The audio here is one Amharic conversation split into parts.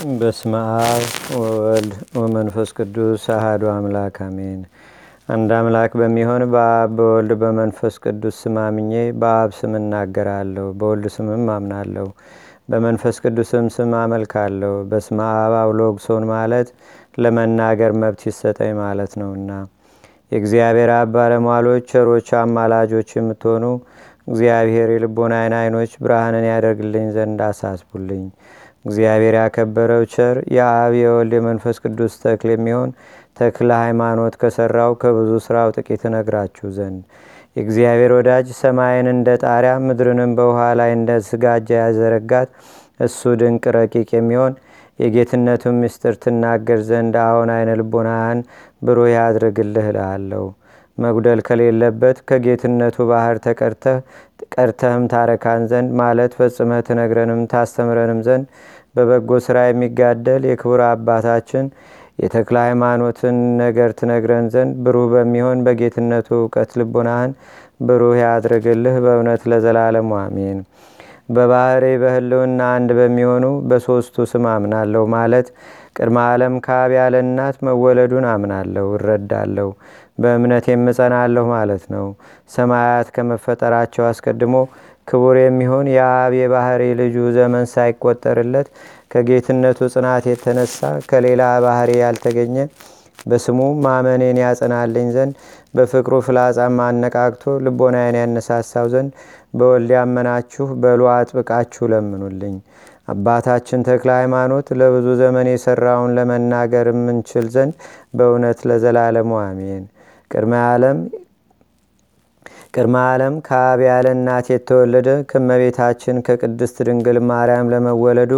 በስመ አብ ወወልድ ወመንፈስ ቅዱስ አህዱ አምላክ አሜን። አንድ አምላክ በሚሆን በአብ በወልድ በመንፈስ ቅዱስ ስም አምኜ በአብ ስም እናገራለሁ፣ በወልድ ስምም አምናለሁ፣ በመንፈስ ቅዱስም ስም አመልካለሁ። በስመ አብ አውሎግሶን ማለት ለመናገር መብት ይሰጠኝ ማለት ነውና የእግዚአብሔር አብ ባለሟሎች ቸሮች አማላጆች የምትሆኑ እግዚአብሔር የልቦናዬን አይኖች ብርሃንን ያደርግልኝ ዘንድ አሳስቡልኝ። እግዚአብሔር ያከበረው ቸር የአብ የወልድ የመንፈስ ቅዱስ ተክል የሚሆን ተክለ ሃይማኖት ከሰራው ከብዙ ስራው ጥቂት እነግራችሁ ዘንድ የእግዚአብሔር ወዳጅ ሰማይን እንደ ጣሪያ ምድርንም በውሃ ላይ እንደ ስጋጃ ያዘረጋት እሱ ድንቅ ረቂቅ የሚሆን የጌትነቱን ምስጢር ትናገር ዘንድ አሁን አይነ ልቦናህን ብሩህ ያድርግልህ እልሃለሁ። መጉደል ከሌለበት ከጌትነቱ ባህር ተቀድተህ ቀድተህም ታረካን ዘንድ ማለት ፈጽመህ ትነግረንም ታስተምረንም ዘንድ በበጎ ስራ የሚጋደል የክቡር አባታችን የተክለ ሃይማኖትን ነገር ትነግረን ዘንድ ብሩህ በሚሆን በጌትነቱ እውቀት ልቦናህን ብሩህ ያድርግልህ በእውነት ለዘላለሙ አሜን። በባህሬ በህልውና አንድ በሚሆኑ በሦስቱ ስም አምናለሁ ማለት ቅድመ ዓለም ከአብ ያለ እናት መወለዱን አምናለሁ እረዳለሁ፣ በእምነት የምጸናለሁ ማለት ነው። ሰማያት ከመፈጠራቸው አስቀድሞ ክቡር የሚሆን የአብ የባህሪ ልጁ ዘመን ሳይቆጠርለት ከጌትነቱ ጽናት የተነሳ ከሌላ ባህሪ ያልተገኘ በስሙ ማመኔን ያጸናልኝ ዘንድ በፍቅሩ ፍላጻም አነቃቅቶ ልቦናዬን ያነሳሳው ዘንድ በወልድ ያመናችሁ በሉ አጥብቃችሁ ለምኑልኝ። አባታችን ተክለ ሃይማኖት ለብዙ ዘመን የሰራውን ለመናገር የምንችል ዘንድ በእውነት ለዘላለሙ አሜን። ቅድመ ዓለም ቅድመ ዓለም ከአብ ያለ እናት የተወለደ ከመቤታችን ከቅድስት ድንግል ማርያም ለመወለዱ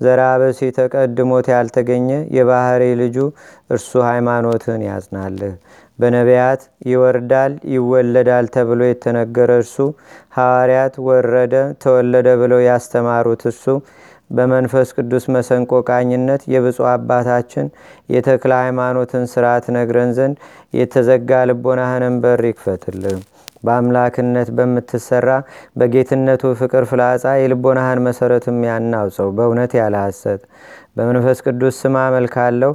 ዘራበሲ ተቀድሞት ያልተገኘ የባህሪ ልጁ እርሱ ሃይማኖትን ያጽናልህ። በነቢያት ይወርዳል ይወለዳል ተብሎ የተነገረ እርሱ ሐዋርያት ወረደ ተወለደ ብለው ያስተማሩት እርሱ በመንፈስ ቅዱስ መሰንቆ ቃኝነት የብፁዕ አባታችን የተክለ ሃይማኖትን ስርዓት ነግረን ዘንድ የተዘጋ ልቦናህንም በር ይክፈትልን። በአምላክነት በምትሰራ በጌትነቱ ፍቅር ፍላጻ የልቦናህን መሰረትም ያናውፀው በእውነት ያለ ሐሰት በመንፈስ ቅዱስ ስም አመልካለሁ።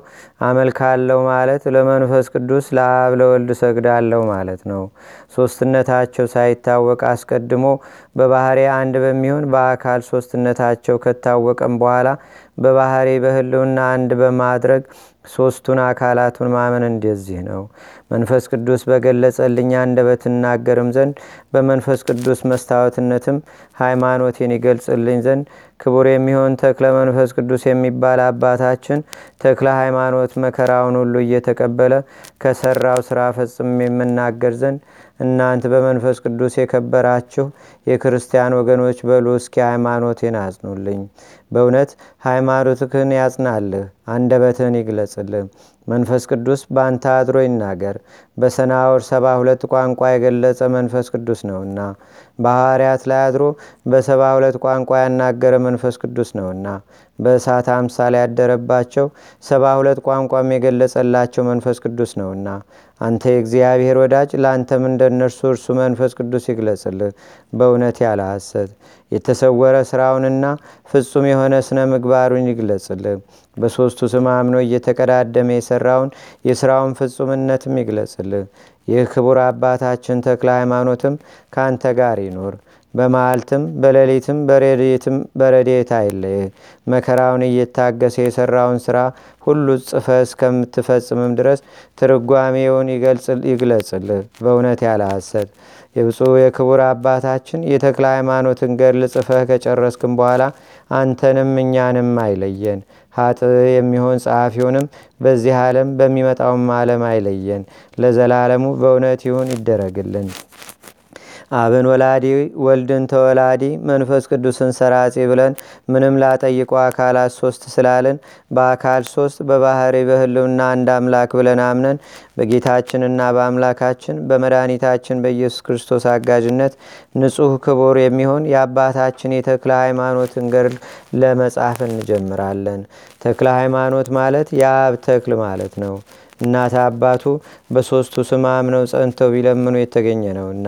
አመልካለሁ ማለት ለመንፈስ ቅዱስ ለአብ ለወልድ ሰግዳለሁ ማለት ነው። ሶስትነታቸው ሳይታወቅ አስቀድሞ በባህሪ አንድ በሚሆን በአካል ሶስትነታቸው ከታወቀም በኋላ በባህሪ በህልውና አንድ በማድረግ ሶስቱን አካላቱን ማመን እንደዚህ ነው። መንፈስ ቅዱስ በገለጸልኝ አንደበት እናገርም ዘንድ በመንፈስ ቅዱስ መስታወትነትም ሃይማኖቴን ይገልጽልኝ ዘንድ ክቡር የሚሆን ተክለ መንፈስ ቅዱስ የሚባል አባታችን ተክለ ሃይማኖት መከራውን ሁሉ እየተቀበለ ከሰራው ስራ ፈጽም የምናገር ዘንድ እናንት በመንፈስ ቅዱስ የከበራችሁ የክርስቲያን ወገኖች በሉ እስኪ ሃይማኖቴን አጽኑልኝ። በእውነት ሃይማኖትህን ያጽናልህ፣ አንደበትህን ይግለጽልህ። መንፈስ ቅዱስ በአንተ አድሮ ይናገር። በሰናወር ሰባ ሁለት ቋንቋ የገለጸ መንፈስ ቅዱስ ነውና በሐዋርያት ላይ አድሮ በሰባ ሁለት ቋንቋ ያናገረ መንፈስ ቅዱስ ነውና በእሳት አምሳል ያደረባቸው ሰባ ሁለት ቋንቋም የገለጸላቸው መንፈስ ቅዱስ ነውና አንተ የእግዚአብሔር ወዳጅ ለአንተም እንደ እነርሱ እርሱ መንፈስ ቅዱስ ይግለጽልህ በእውነት ያለ ሐሰት የተሰወረ ስራውንና ፍጹም የሆነ ስነ ምግባሩን ይግለጽልህ። በሦስቱ ስም አምኖ እየተቀዳደመ የሰራውን የሥራውን ፍጹምነትም ይግለጽልህ። ይህ ክቡር አባታችን ተክለ ሃይማኖትም ከአንተ ጋር ይኖር። በመዓልትም በሌሊትም በረድኤትም በረድኤት አይለይህ። መከራውን እየታገሰ የሰራውን ስራ ሁሉ ጽፈ እስከምትፈጽምም ድረስ ትርጓሜውን ይግለጽልህ በእውነት ያለ ሐሰት። የብፁዕ የክቡር አባታችን የተክለ ሃይማኖትን ገድል ጽፈህ ከጨረስክም በኋላ አንተንም እኛንም አይለየን። ሀጥ የሚሆን ጸሐፊውንም በዚህ ዓለም በሚመጣውም ዓለም አይለየን። ለዘላለሙ በእውነት ይሁን ይደረግልን። አብን ወላዲ ወልድን ተወላዲ መንፈስ ቅዱስን ሰራጺ ብለን ምንም ላጠይቁ አካላት ሶስት ስላልን በአካል ሶስት በባህሪ በህልውና አንድ አምላክ ብለን አምነን በጌታችንና በአምላካችን በመድኃኒታችን በኢየሱስ ክርስቶስ አጋዥነት ንጹሕ ክቡር የሚሆን የአባታችን የተክለ ሃይማኖትን ገድል ለመጻፍ እንጀምራለን። ተክለ ሃይማኖት ማለት የአብ ተክል ማለት ነው። እናት አባቱ በሦስቱ ስም አምነው ጸንተው ቢለምኑ የተገኘ ነውና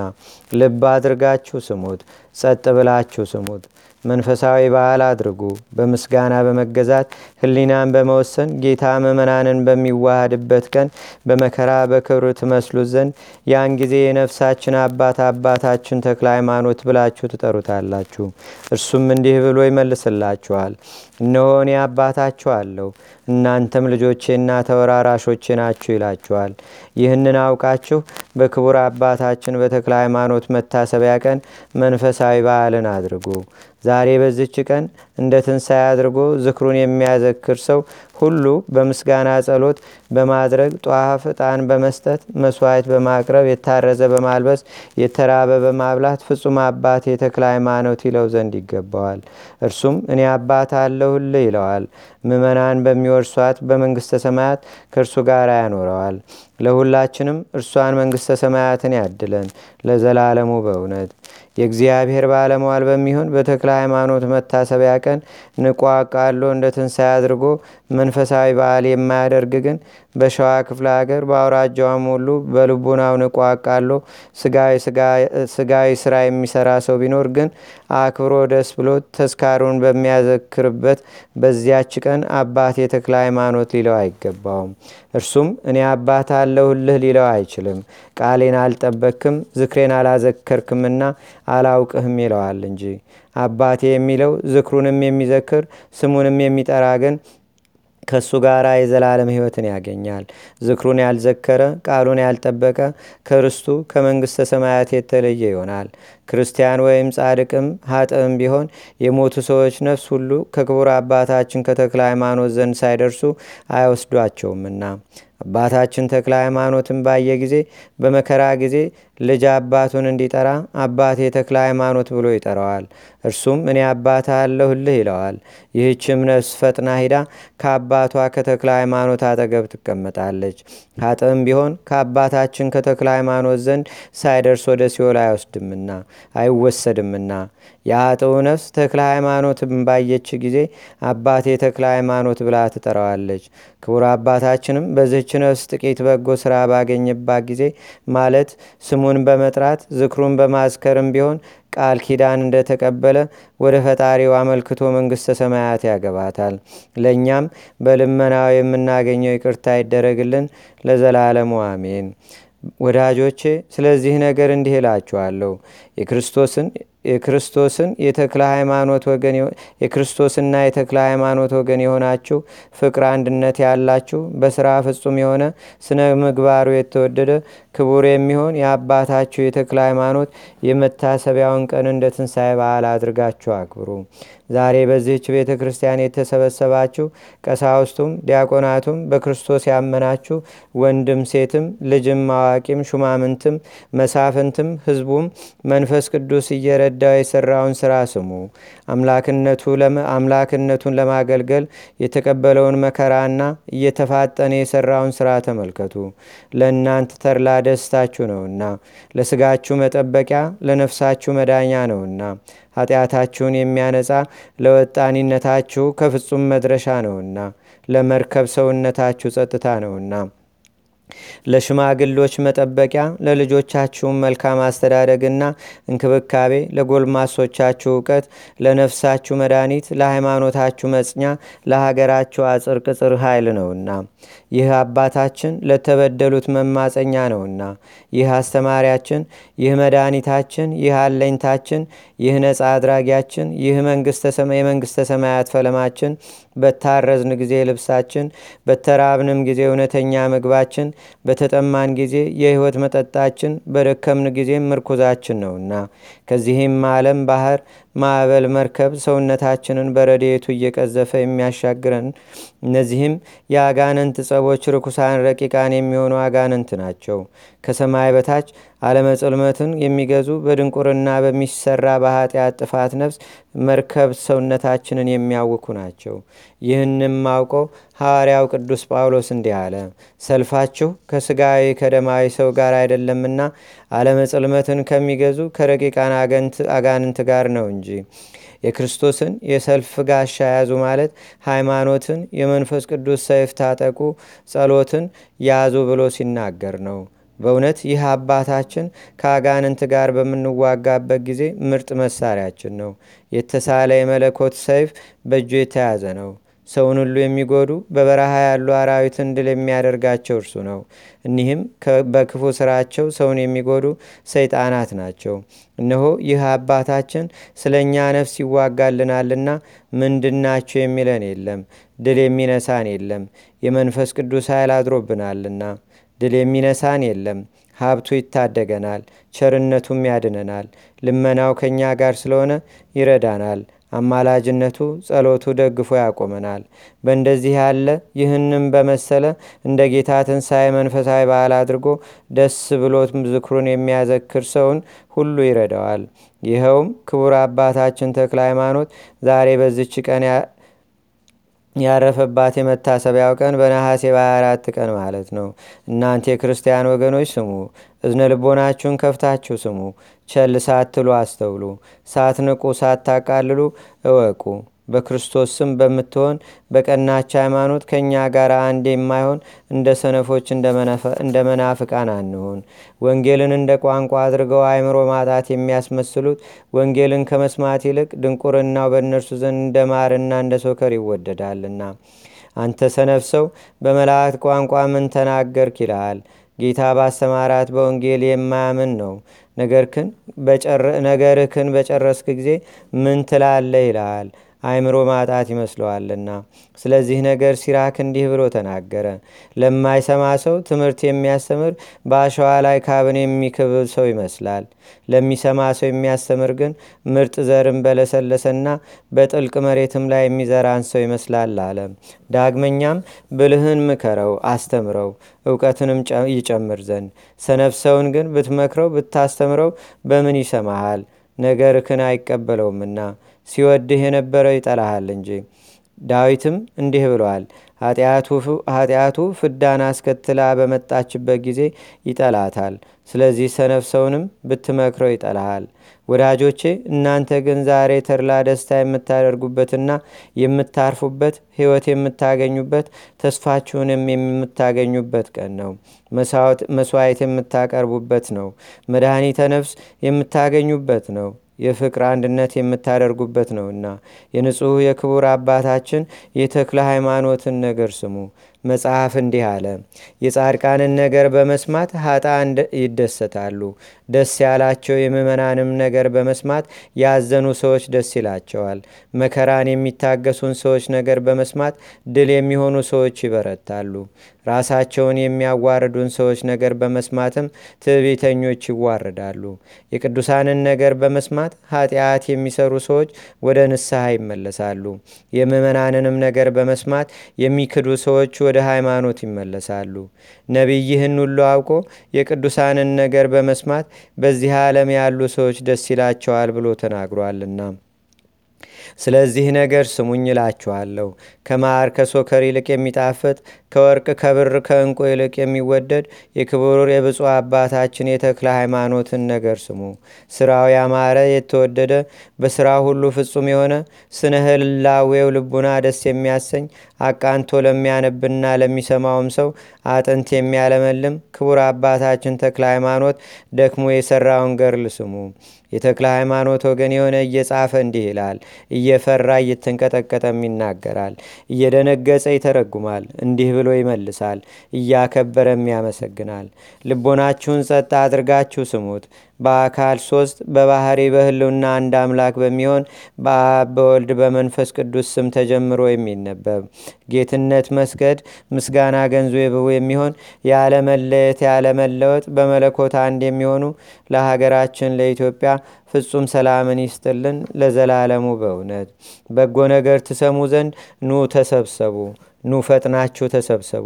ልብ አድርጋችሁ ስሙት፣ ጸጥ ብላችሁ ስሙት። መንፈሳዊ በዓል አድርጉ። በምስጋና በመገዛት ህሊናን በመወሰን ጌታ ምእመናንን በሚዋሃድበት ቀን በመከራ በክብር ትመስሉት ዘንድ ያን ጊዜ የነፍሳችን አባት አባታችን ተክለ ሃይማኖት ብላችሁ ትጠሩታላችሁ። እርሱም እንዲህ ብሎ ይመልስላችኋል። እነሆ እኔ አባታችኋለሁ እናንተም ልጆቼና ተወራራሾቼ ናችሁ ይላችኋል። ይህንን አውቃችሁ በክቡር አባታችን በተክለ ሃይማኖት መታሰቢያ ቀን መንፈሳዊ በዓልን አድርጉ። ዛሬ በዚች ቀን እንደ ትንሣኤ አድርጎ ዝክሩን የሚያዘክር ሰው ሁሉ በምስጋና ጸሎት በማድረግ ጧፍ ዕጣን በመስጠት መስዋዕት በማቅረብ የታረዘ በማልበስ የተራበ በማብላት ፍጹም አባት የተክለ ሃይማኖት ይለው ዘንድ ይገባዋል። እርሱም እኔ አባት አለሁልህ ይለዋል። ምእመናን በሚወርሷት በመንግሥተ ሰማያት ከእርሱ ጋር ያኖረዋል። ለሁላችንም እርሷን መንግሥተ ሰማያትን ያድለን ለዘላለሙ በእውነት የእግዚአብሔር ባለመዋል በሚሆን በተክለ ሃይማኖት መታሰቢያ ቀን ንቋ ቃሎ እንደ ትንሣኤ አድርጎ መንፈሳዊ በዓል የማያደርግ ግን በሸዋ ክፍለ ሀገር በአውራጃዋም ሁሉ በልቡናው ንቋ ቃሎ ስጋዊ ስራ የሚሰራ ሰው ቢኖር ግን አክብሮ ደስ ብሎ ተስካሩን በሚያዘክርበት በዚያች ቀን አባት የተክለ ሃይማኖት ሊለው አይገባውም። እርሱም እኔ አባት አለሁልህ ሊለው አይችልም። ቃሌን አልጠበክም፣ ዝክሬን አላዘከርክምና አላውቅህም ይለዋል እንጂ አባቴ የሚለው ዝክሩንም የሚዘክር ስሙንም የሚጠራ ግን ከእሱ ጋር የዘላለም ሕይወትን ያገኛል። ዝክሩን ያልዘከረ ቃሉን ያልጠበቀ ከርስቱ ከመንግሥተ ሰማያት የተለየ ይሆናል። ክርስቲያን ወይም ጻድቅም ሀጥም ቢሆን የሞቱ ሰዎች ነፍስ ሁሉ ከክቡር አባታችን ከተክለ ሃይማኖት ዘንድ ሳይደርሱ አይወስዷቸውምና አባታችን ተክለ ሃይማኖትን ባየ ጊዜ በመከራ ጊዜ ልጅ አባቱን እንዲጠራ አባቴ ተክለ ሃይማኖት ብሎ ይጠራዋል። እርሱም እኔ አባት አለሁልህ ይለዋል። ይህችም ነፍስ ፈጥና ሂዳ ከአባቷ ከተክለ ሃይማኖት አጠገብ ትቀመጣለች። ሀጥም ቢሆን ከአባታችን ከተክለ ሃይማኖት ዘንድ ሳይደርስ ወደ ሲኦል አይወስድምና አይወሰድምና የአጥው ነፍስ ተክለ ሃይማኖትን ባየች ጊዜ አባቴ ተክለ ሃይማኖት ብላ ትጠራዋለች። ክቡር አባታችንም በዚህች ነፍስ ጥቂት በጎ ስራ ባገኘባት ጊዜ ማለት ስሙን በመጥራት ዝክሩን በማዝከርም ቢሆን ቃል ኪዳን እንደተቀበለ ወደ ፈጣሪው አመልክቶ መንግሥተ ሰማያት ያገባታል። ለእኛም በልመናው የምናገኘው ይቅርታ ይደረግልን ለዘላለሙ አሜን። ወዳጆቼ ስለዚህ ነገር እንዲህ እላችኋለሁ የክርስቶስን የክርስቶስን የተክለ ሃይማኖት ወገን የክርስቶስና የተክለ ሃይማኖት ወገን የሆናችሁ ፍቅር አንድነት ያላችሁ በስራ ፍጹም የሆነ ስነ ምግባሩ የተወደደ ክቡር የሚሆን የአባታችሁ የተክለ ሃይማኖት የመታሰቢያውን ቀን እንደ ትንሣኤ በዓል አድርጋችሁ አክብሩ። ዛሬ በዚህች ቤተ ክርስቲያን የተሰበሰባችሁ ቀሳውስቱም ዲያቆናቱም በክርስቶስ ያመናችሁ ወንድም ሴትም ልጅም አዋቂም ሹማምንትም መሳፍንትም ህዝቡም መንፈስ ቅዱስ እየረዳው የሰራውን ስራ ስሙ። አምላክነቱን ለማገልገል የተቀበለውን መከራና እየተፋጠነ የሰራውን ስራ ተመልከቱ። ለእናንተ ተድላ ደስታችሁ ነውና፣ ለስጋችሁ መጠበቂያ ለነፍሳችሁ መዳኛ ነውና ኃጢአታችሁን የሚያነጻ ለወጣኒነታችሁ ከፍጹም መድረሻ ነውና ለመርከብ ሰውነታችሁ ጸጥታ ነውና ለሽማግሎች መጠበቂያ ለልጆቻችሁም መልካም አስተዳደግና እንክብካቤ ለጎልማሶቻችሁ እውቀት ለነፍሳችሁ መድኃኒት ለሃይማኖታችሁ መጽኛ ለሀገራችሁ አጽር ቅጽር ኃይል ነውና። ይህ አባታችን ለተበደሉት መማፀኛ ነውና። ይህ አስተማሪያችን ይህ መድኃኒታችን ይህ አለኝታችን ይህ ነፃ አድራጊያችን ይህ የመንግሥተ ሰማያት ፈለማችን በታረዝን ጊዜ ልብሳችን በተራብንም ጊዜ እውነተኛ ምግባችን በተጠማን ጊዜ የሕይወት መጠጣችን በደከምን ጊዜም ምርኩዛችን ነውና። ከዚህም ዓለም ባህር ማዕበል መርከብ ሰውነታችንን በረድኤቱ እየቀዘፈ የሚያሻግረን እነዚህም የአጋንንት ጸቦች ርኩሳን ረቂቃን የሚሆኑ አጋንንት ናቸው። ከሰማይ በታች አለመጽልመትን የሚገዙ በድንቁርና በሚሰራ በኃጢአት ጥፋት ነፍስ መርከብ ሰውነታችንን የሚያውኩ ናቸው። ይህንም አውቀው ሐዋርያው ቅዱስ ጳውሎስ እንዲህ አለ፣ ሰልፋችሁ ከስጋዊ ከደማዊ ሰው ጋር አይደለምና አለመጽልመትን ከሚገዙ ከረቂቃን አጋንንት ጋር ነው እንጂ የክርስቶስን የሰልፍ ጋሻ ያዙ ማለት ሃይማኖትን፣ የመንፈስ ቅዱስ ሰይፍ ታጠቁ፣ ጸሎትን ያዙ ብሎ ሲናገር ነው። በእውነት ይህ አባታችን ከአጋንንት ጋር በምንዋጋበት ጊዜ ምርጥ መሳሪያችን ነው። የተሳለ የመለኮት ሰይፍ በእጁ የተያዘ ነው። ሰውን ሁሉ የሚጎዱ በበረሃ ያሉ አራዊትን ድል የሚያደርጋቸው እርሱ ነው። እኒህም በክፉ ስራቸው ሰውን የሚጎዱ ሰይጣናት ናቸው። እነሆ ይህ አባታችን ስለ እኛ ነፍስ ይዋጋልናልና ምንድናቸው የሚለን የለም። ድል የሚነሳን የለም። የመንፈስ ቅዱስ ኃይል አድሮብናልና ድል የሚነሳን የለም። ሀብቱ ይታደገናል፣ ቸርነቱም ያድነናል። ልመናው ከእኛ ጋር ስለሆነ ይረዳናል። አማላጅነቱ ጸሎቱ ደግፎ ያቆመናል። በእንደዚህ ያለ ይህንም በመሰለ እንደ ጌታ ትንሣኤ መንፈሳዊ በዓል አድርጎ ደስ ብሎት ዝክሩን የሚያዘክር ሰውን ሁሉ ይረዳዋል። ይኸውም ክቡር አባታችን ተክለ ሃይማኖት ዛሬ በዝች ቀን ያረፈባት የመታሰቢያው ቀን በነሐሴ በ24 ቀን ማለት ነው። እናንተ የክርስቲያን ወገኖች ስሙ፣ እዝነ ልቦናችሁን ከፍታችሁ ስሙ። ቸል ሳትሉ አስተውሉ፣ ሳትንቁ ሳታቃልሉ እወቁ። በክርስቶስ ስም በምትሆን በቀናች ሃይማኖት ከእኛ ጋር አንድ የማይሆን እንደ ሰነፎች እንደ መናፍቃን አንሆን። ወንጌልን እንደ ቋንቋ አድርገው አእምሮ ማጣት የሚያስመስሉት ወንጌልን ከመስማት ይልቅ ድንቁርናው በእነርሱ ዘንድ እንደ ማርና እንደ ሶከር ይወደዳልና። አንተ ሰነፍ ሰው በመላእክት ቋንቋ ምን ተናገርክ ይልሃል። ጌታ ባስተማራት በወንጌል የማያምን ነው። ነገርክን በጨረስክ ጊዜ ምን ትላለህ ይልሃል። አእምሮ ማጣት ይመስለዋልና። ስለዚህ ነገር ሲራክ እንዲህ ብሎ ተናገረ። ለማይሰማ ሰው ትምህርት የሚያስተምር በአሸዋ ላይ ካብን የሚክብል ሰው ይመስላል። ለሚሰማ ሰው የሚያስተምር ግን ምርጥ ዘርን በለሰለሰና በጥልቅ መሬትም ላይ የሚዘራን ሰው ይመስላል አለ። ዳግመኛም ብልህን ምከረው፣ አስተምረው እውቀትንም ይጨምር ዘንድ። ሰነፍ ሰውን ግን ብትመክረው ብታስተምረው በምን ይሰማሃል? ነገርክን አይቀበለውምና ሲወድህ የነበረው ይጠላሃል እንጂ። ዳዊትም እንዲህ ብለዋል፣ ኃጢአቱ ፍዳን አስከትላ በመጣችበት ጊዜ ይጠላታል። ስለዚህ ሰነፍ ሰውንም ብትመክረው ይጠላሃል። ወዳጆቼ እናንተ ግን ዛሬ ተድላ ደስታ የምታደርጉበትና የምታርፉበት ሕይወት የምታገኙበት ተስፋችሁንም የምታገኙበት ቀን ነው። መስዋዕት የምታቀርቡበት ነው። መድኃኒተ ነፍስ የምታገኙበት ነው። የፍቅር አንድነት የምታደርጉበት ነውና የንጹሕ የክቡር አባታችን የተክለ ሃይማኖትን ነገር ስሙ። መጽሐፍ እንዲህ አለ። የጻድቃንን ነገር በመስማት ሀጣን ይደሰታሉ። ደስ ያላቸው የምእመናንም ነገር በመስማት ያዘኑ ሰዎች ደስ ይላቸዋል። መከራን የሚታገሱን ሰዎች ነገር በመስማት ድል የሚሆኑ ሰዎች ይበረታሉ። ራሳቸውን የሚያዋርዱን ሰዎች ነገር በመስማትም ትዕቢተኞች ይዋረዳሉ። የቅዱሳንን ነገር በመስማት ኃጢአት የሚሰሩ ሰዎች ወደ ንስሐ ይመለሳሉ። የምእመናንንም ነገር በመስማት የሚክዱ ሰዎች ወደ ሃይማኖት ይመለሳሉ። ነቢይ ይህን ሁሉ አውቆ የቅዱሳንን ነገር በመስማት በዚህ ዓለም ያሉ ሰዎች ደስ ይላቸዋል ብሎ ተናግሯልና። ስለዚህ ነገር ስሙኝ እላችኋለሁ። ከማር ከሶከር ይልቅ የሚጣፍጥ ከወርቅ ከብር ከእንቁ ይልቅ የሚወደድ የክቡር የብፁዕ አባታችን የተክለ ሃይማኖትን ነገር ስሙ። ስራው ያማረ የተወደደ በስራ ሁሉ ፍጹም የሆነ ስነ ህላዌው ልቡና ደስ የሚያሰኝ አቃንቶ ለሚያነብና ለሚሰማውም ሰው አጥንት የሚያለመልም ክቡር አባታችን ተክለ ሃይማኖት ደክሞ የሰራውን ገርል ስሙ። የተክለ ሃይማኖት ወገን የሆነ እየጻፈ እንዲህ ይላል። እየፈራ እየተንቀጠቀጠም ይናገራል። እየደነገጸ ይተረጉማል። እንዲህ ብሎ ይመልሳል። እያከበረም ያመሰግናል። ልቦናችሁን ጸጥ አድርጋችሁ ስሙት። በአካል ሶስት በባህሪ በህልውና አንድ አምላክ በሚሆን በአብ በወልድ በመንፈስ ቅዱስ ስም ተጀምሮ የሚነበብ ጌትነት መስገድ ምስጋና ገንዘቡ የሚሆን ያለመለየት ያለመለወጥ በመለኮት አንድ የሚሆኑ ለሀገራችን ለኢትዮጵያ ፍጹም ሰላምን ይስጥልን ለዘላለሙ በእውነት በጎ ነገር ትሰሙ ዘንድ ኑ ተሰብሰቡ ኑ ፈጥናችሁ ተሰብሰቡ።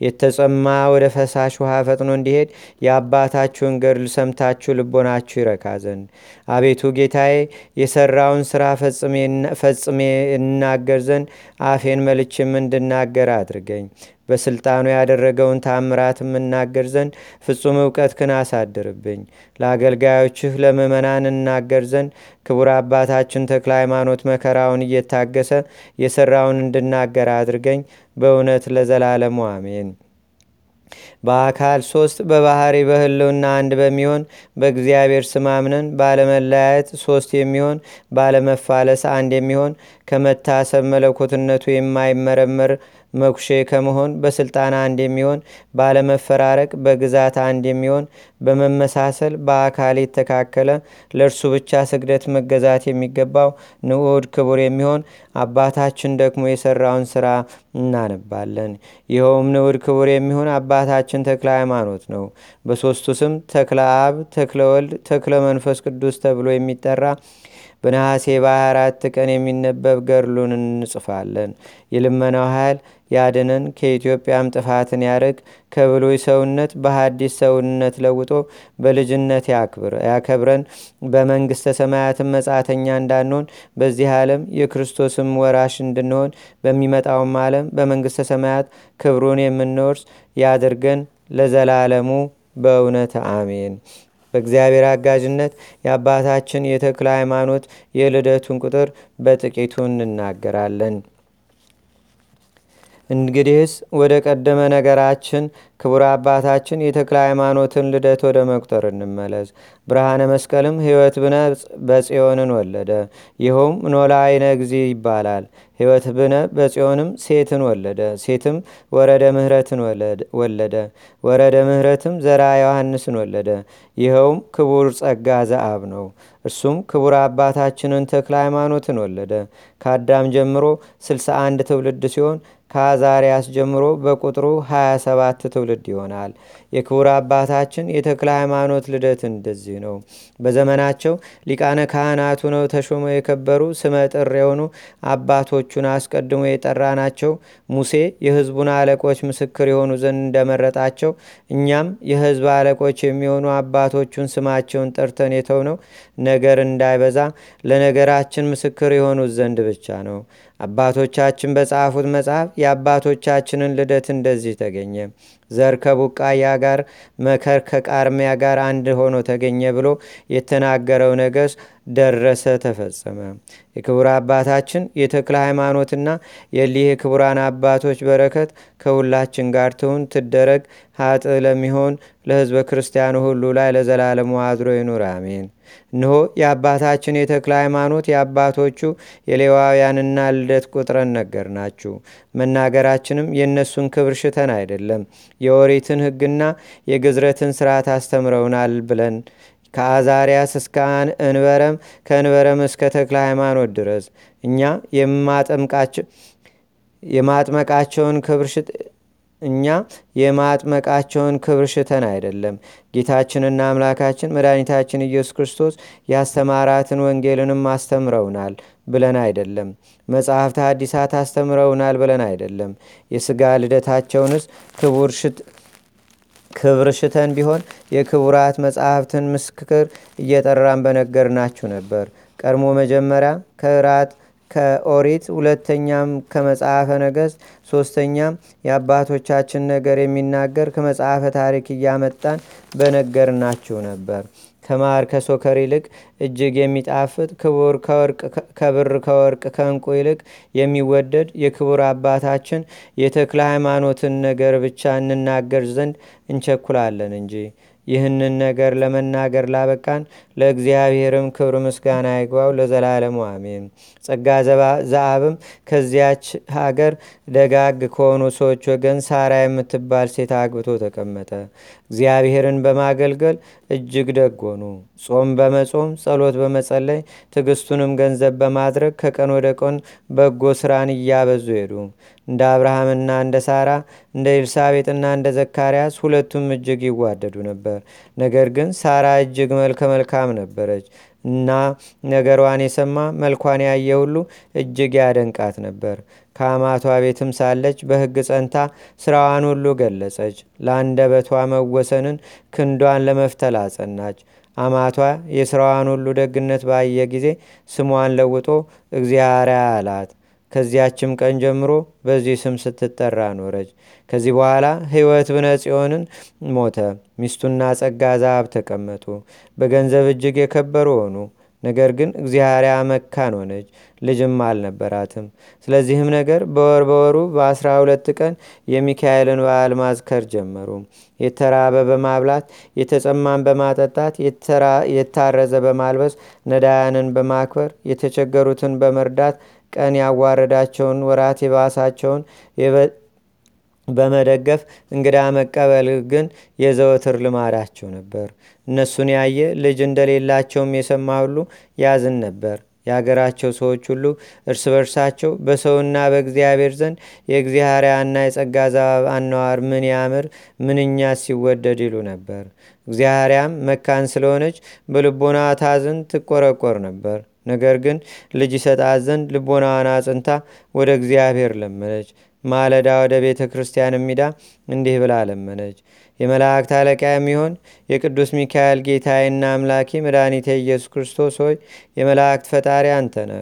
የተጸማ ወደ ፈሳሽ ውሃ ፈጥኖ እንዲሄድ የአባታችሁን ገድል ሰምታችሁ ልቦናችሁ ይረካ ዘንድ አቤቱ ጌታዬ የሰራውን ስራ ፈጽሜ እናገር ዘንድ አፌን መልችም እንድናገር አድርገኝ። በስልጣኑ ያደረገውን ታምራት የምናገር ዘንድ ፍጹም እውቀት ክን አሳድርብኝ። ለአገልጋዮችህ ለምእመናን እናገር ዘንድ ክቡር አባታችን ተክለ ሃይማኖት መከራውን እየታገሰ የሰራውን እንድናገር አድርገኝ። በእውነት ለዘላለሙ አሜን። በአካል ሶስት በባህሪ በህልውና አንድ በሚሆን በእግዚአብሔር ስም አምነን ባለመለያየት ሶስት የሚሆን ባለመፋለስ አንድ የሚሆን ከመታሰብ መለኮትነቱ የማይመረመር መኩሼ ከመሆን በስልጣን አንድ የሚሆን ባለመፈራረቅ በግዛት አንድ የሚሆን በመመሳሰል በአካል የተካከለ ለእርሱ ብቻ ስግደት መገዛት የሚገባው ንዑድ ክቡር የሚሆን አባታችን ደግሞ የሰራውን ስራ እናነባለን። ይኸውም ንዑድ ክቡር የሚሆን አባታችን ተክለ ሃይማኖት ነው። በሦስቱ ስም ተክለ አብ፣ ተክለ ወልድ፣ ተክለ መንፈስ ቅዱስ ተብሎ የሚጠራ በነሐሴ በ24 ቀን የሚነበብ ገድሉን እንጽፋለን። የልመናው ኃይል ያድነን፣ ከኢትዮጵያም ጥፋትን ያርቅ፣ ከብሉይ ሰውነት በሐዲስ ሰውነት ለውጦ በልጅነት ያከብረን፣ በመንግሥተ ሰማያትም መጻተኛ እንዳንሆን በዚህ ዓለም የክርስቶስም ወራሽ እንድንሆን በሚመጣውም ዓለም በመንግሥተ ሰማያት ክብሩን የምንወርስ ያድርገን ለዘላለሙ በእውነት አሜን። በእግዚአብሔር አጋዥነት የአባታችን የተክለ ሃይማኖት የልደቱን ቁጥር በጥቂቱ እንናገራለን። እንግዲህስ ወደ ቀደመ ነገራችን ክቡር አባታችን የተክለ ሃይማኖትን ልደት ወደ መቁጠር እንመለስ። ብርሃነ መስቀልም ሕይወት ብነ በጽዮንን ወለደ። ይኸውም ኖላይነ ጊዜ ይባላል። ሕይወት ብነ በጽዮንም ሴትን ወለደ። ሴትም ወረደ ምህረትን ወለደ። ወረደ ምህረትም ዘራ ዮሐንስን ወለደ። ይኸውም ክቡር ጸጋ ዘአብ ነው። እርሱም ክቡር አባታችንን ተክለ ሃይማኖትን ወለደ። ከአዳም ጀምሮ 61 ትውልድ ሲሆን ከአዛሪያስ ጀምሮ በቁጥሩ 27 ትውልድ ይሆናል። የክቡር አባታችን የተክለ ሃይማኖት ልደት እንደዚህ ነው። በዘመናቸው ሊቃነ ካህናቱ ነው ተሾመው የከበሩ ስመ ጥር የሆኑ አባቶቹን አስቀድሞ የጠራ ናቸው። ሙሴ የሕዝቡን አለቆች ምስክር የሆኑ ዘንድ እንደመረጣቸው እኛም የሕዝብ አለቆች የሚሆኑ አባቶቹን ስማቸውን ጠርተን የተው ነው ነገር እንዳይበዛ ለነገራችን ምስክር የሆኑት ዘንድ ብቻ ነው። አባቶቻችን በጻፉት መጽሐፍ የአባቶቻችንን ልደት እንደዚህ ተገኘ። ዘር ከቡቃያ ጋር መከር ከቃርሚያ ጋር አንድ ሆኖ ተገኘ ብሎ የተናገረው ነገስ ደረሰ፣ ተፈጸመ። የክቡር አባታችን የተክለ ሃይማኖትና የሊህ የክቡራን አባቶች በረከት ከሁላችን ጋር ትሁን ትደረግ። ሀጥ ለሚሆን ለህዝበ ክርስቲያኑ ሁሉ ላይ ለዘላለሙ አድሮ ይኑር፣ አሜን። እንሆ የአባታችን የተክለ ሃይማኖት የአባቶቹ የሌዋውያንና ልደት ቁጥረን ነገር ናችሁ። መናገራችንም የእነሱን ክብር ሽተን አይደለም፣ የኦሪትን ሕግና የግዝረትን ስርዓት አስተምረውናል ብለን ከአዛሪያስ እስከ እንበረም ከእንበረም እስከ ተክለ ሃይማኖት ድረስ እኛ የማጥመቃቸውን ክብር እኛ የማጥመቃቸውን ክብር ሽተን አይደለም ጌታችንና አምላካችን መድኃኒታችን ኢየሱስ ክርስቶስ ያስተማራትን ወንጌልንም አስተምረውናል ብለን አይደለም። መጽሐፍተ ሐዲሳት አስተምረውናል ብለን አይደለም። የሥጋ ልደታቸውንስ ክብር ሽተን ቢሆን የክቡራት መጽሐፍትን ምስክር እየጠራን በነገርናችሁ ነበር። ቀድሞ መጀመሪያ ከራት ከኦሪት ሁለተኛም ከመጽሐፈ ነገሥት ሶስተኛም የአባቶቻችን ነገር የሚናገር ከመጽሐፈ ታሪክ እያመጣን በነገርናችሁ ነበር። ከማር ከሶከር ይልቅ እጅግ የሚጣፍጥ ክቡር ከብር ከወርቅ ከእንቁ ይልቅ የሚወደድ የክቡር አባታችን የተክለ ሃይማኖትን ነገር ብቻ እንናገር ዘንድ እንቸኩላለን እንጂ ይህንን ነገር ለመናገር ላበቃን ለእግዚአብሔርም ክብር ምስጋና ይግባው ለዘላለሙ አሜን። ጸጋ ዘአብም ከዚያች ሀገር ደጋግ ከሆኑ ሰዎች ወገን ሳራ የምትባል ሴት አግብቶ ተቀመጠ። እግዚአብሔርን በማገልገል እጅግ ደግ ሆኑ። ጾም በመጾም ጸሎት በመጸለይ ትዕግስቱንም ገንዘብ በማድረግ ከቀን ወደ ቀን በጎ ስራን እያበዙ ሄዱ። እንደ አብርሃምና እንደ ሳራ እንደ ኤልሳቤጥና እንደ ዘካርያስ ሁለቱም እጅግ ይዋደዱ ነበር። ነገር ግን ሳራ እጅግ መልከ መልካም ነበረች እና ነገሯን የሰማ መልኳን ያየ ሁሉ እጅግ ያደንቃት ነበር። ከአማቷ ቤትም ሳለች በሕግ ጸንታ ስራዋን ሁሉ ገለጸች። ለአንደበቷ መወሰንን ክንዷን ለመፍተል አጸናች። አማቷ የሥራዋን ሁሉ ደግነት ባየ ጊዜ ስሟን ለውጦ እግዚአርያ አላት። ከዚያችም ቀን ጀምሮ በዚህ ስም ስትጠራ ኖረች። ከዚህ በኋላ ሕይወት ብነ ጽዮንን ሞተ። ሚስቱና ጸጋ ዛብ ተቀመጡ። በገንዘብ እጅግ የከበሩ ሆኑ። ነገር ግን እግዚአርያ መካን ሆነች፣ ልጅም አልነበራትም። ስለዚህም ነገር በወር በወሩ በአስራ ሁለት ቀን የሚካኤልን በዓል ማዝከር ጀመሩ። የተራበ በማብላት የተጸማን በማጠጣት የታረዘ በማልበስ ነዳያንን በማክበር የተቸገሩትን በመርዳት ቀን ያዋረዳቸውን ወራት የባሳቸውን በመደገፍ እንግዳ መቀበል ግን የዘወትር ልማዳቸው ነበር። እነሱን ያየ ልጅ እንደሌላቸውም የሰማ ሁሉ ያዝን ነበር። የአገራቸው ሰዎች ሁሉ እርስ በርሳቸው በሰውና በእግዚአብሔር ዘንድ የእግዚአርያና የጸጋ ዛብ አነዋር ምን ያምር ምንኛ ሲወደድ ይሉ ነበር። እግዚአርያም መካን ስለሆነች በልቦና ታዝን ትቆረቆር ነበር። ነገር ግን ልጅ ይሰጣት ዘንድ ልቦናዋን አጽንታ ወደ እግዚአብሔር ለመነች። ማለዳ ወደ ቤተ ክርስቲያን ሚዳ እንዲህ ብላ ለመነች። የመላእክት አለቃ የሚሆን የቅዱስ ሚካኤል ጌታዬና አምላኪ መድኃኒቴ ኢየሱስ ክርስቶስ ሆይ የመላእክት ፈጣሪ አንተነ